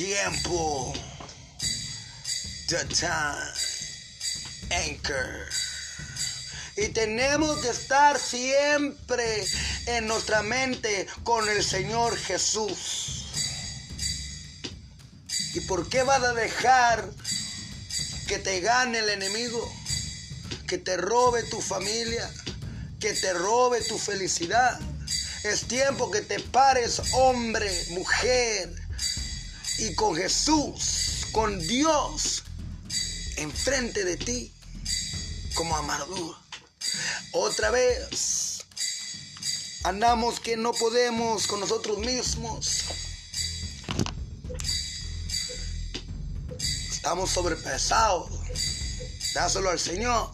tiempo. The time. Anchor. Y tenemos que estar siempre en nuestra mente con el Señor Jesús. ¿Y por qué vas a dejar que te gane el enemigo? Que te robe tu familia, que te robe tu felicidad. Es tiempo que te pares, hombre, mujer, y con Jesús, con Dios, enfrente de ti, como amargura. Otra vez, andamos que no podemos con nosotros mismos. Estamos sobrepesados. Dáselo al Señor.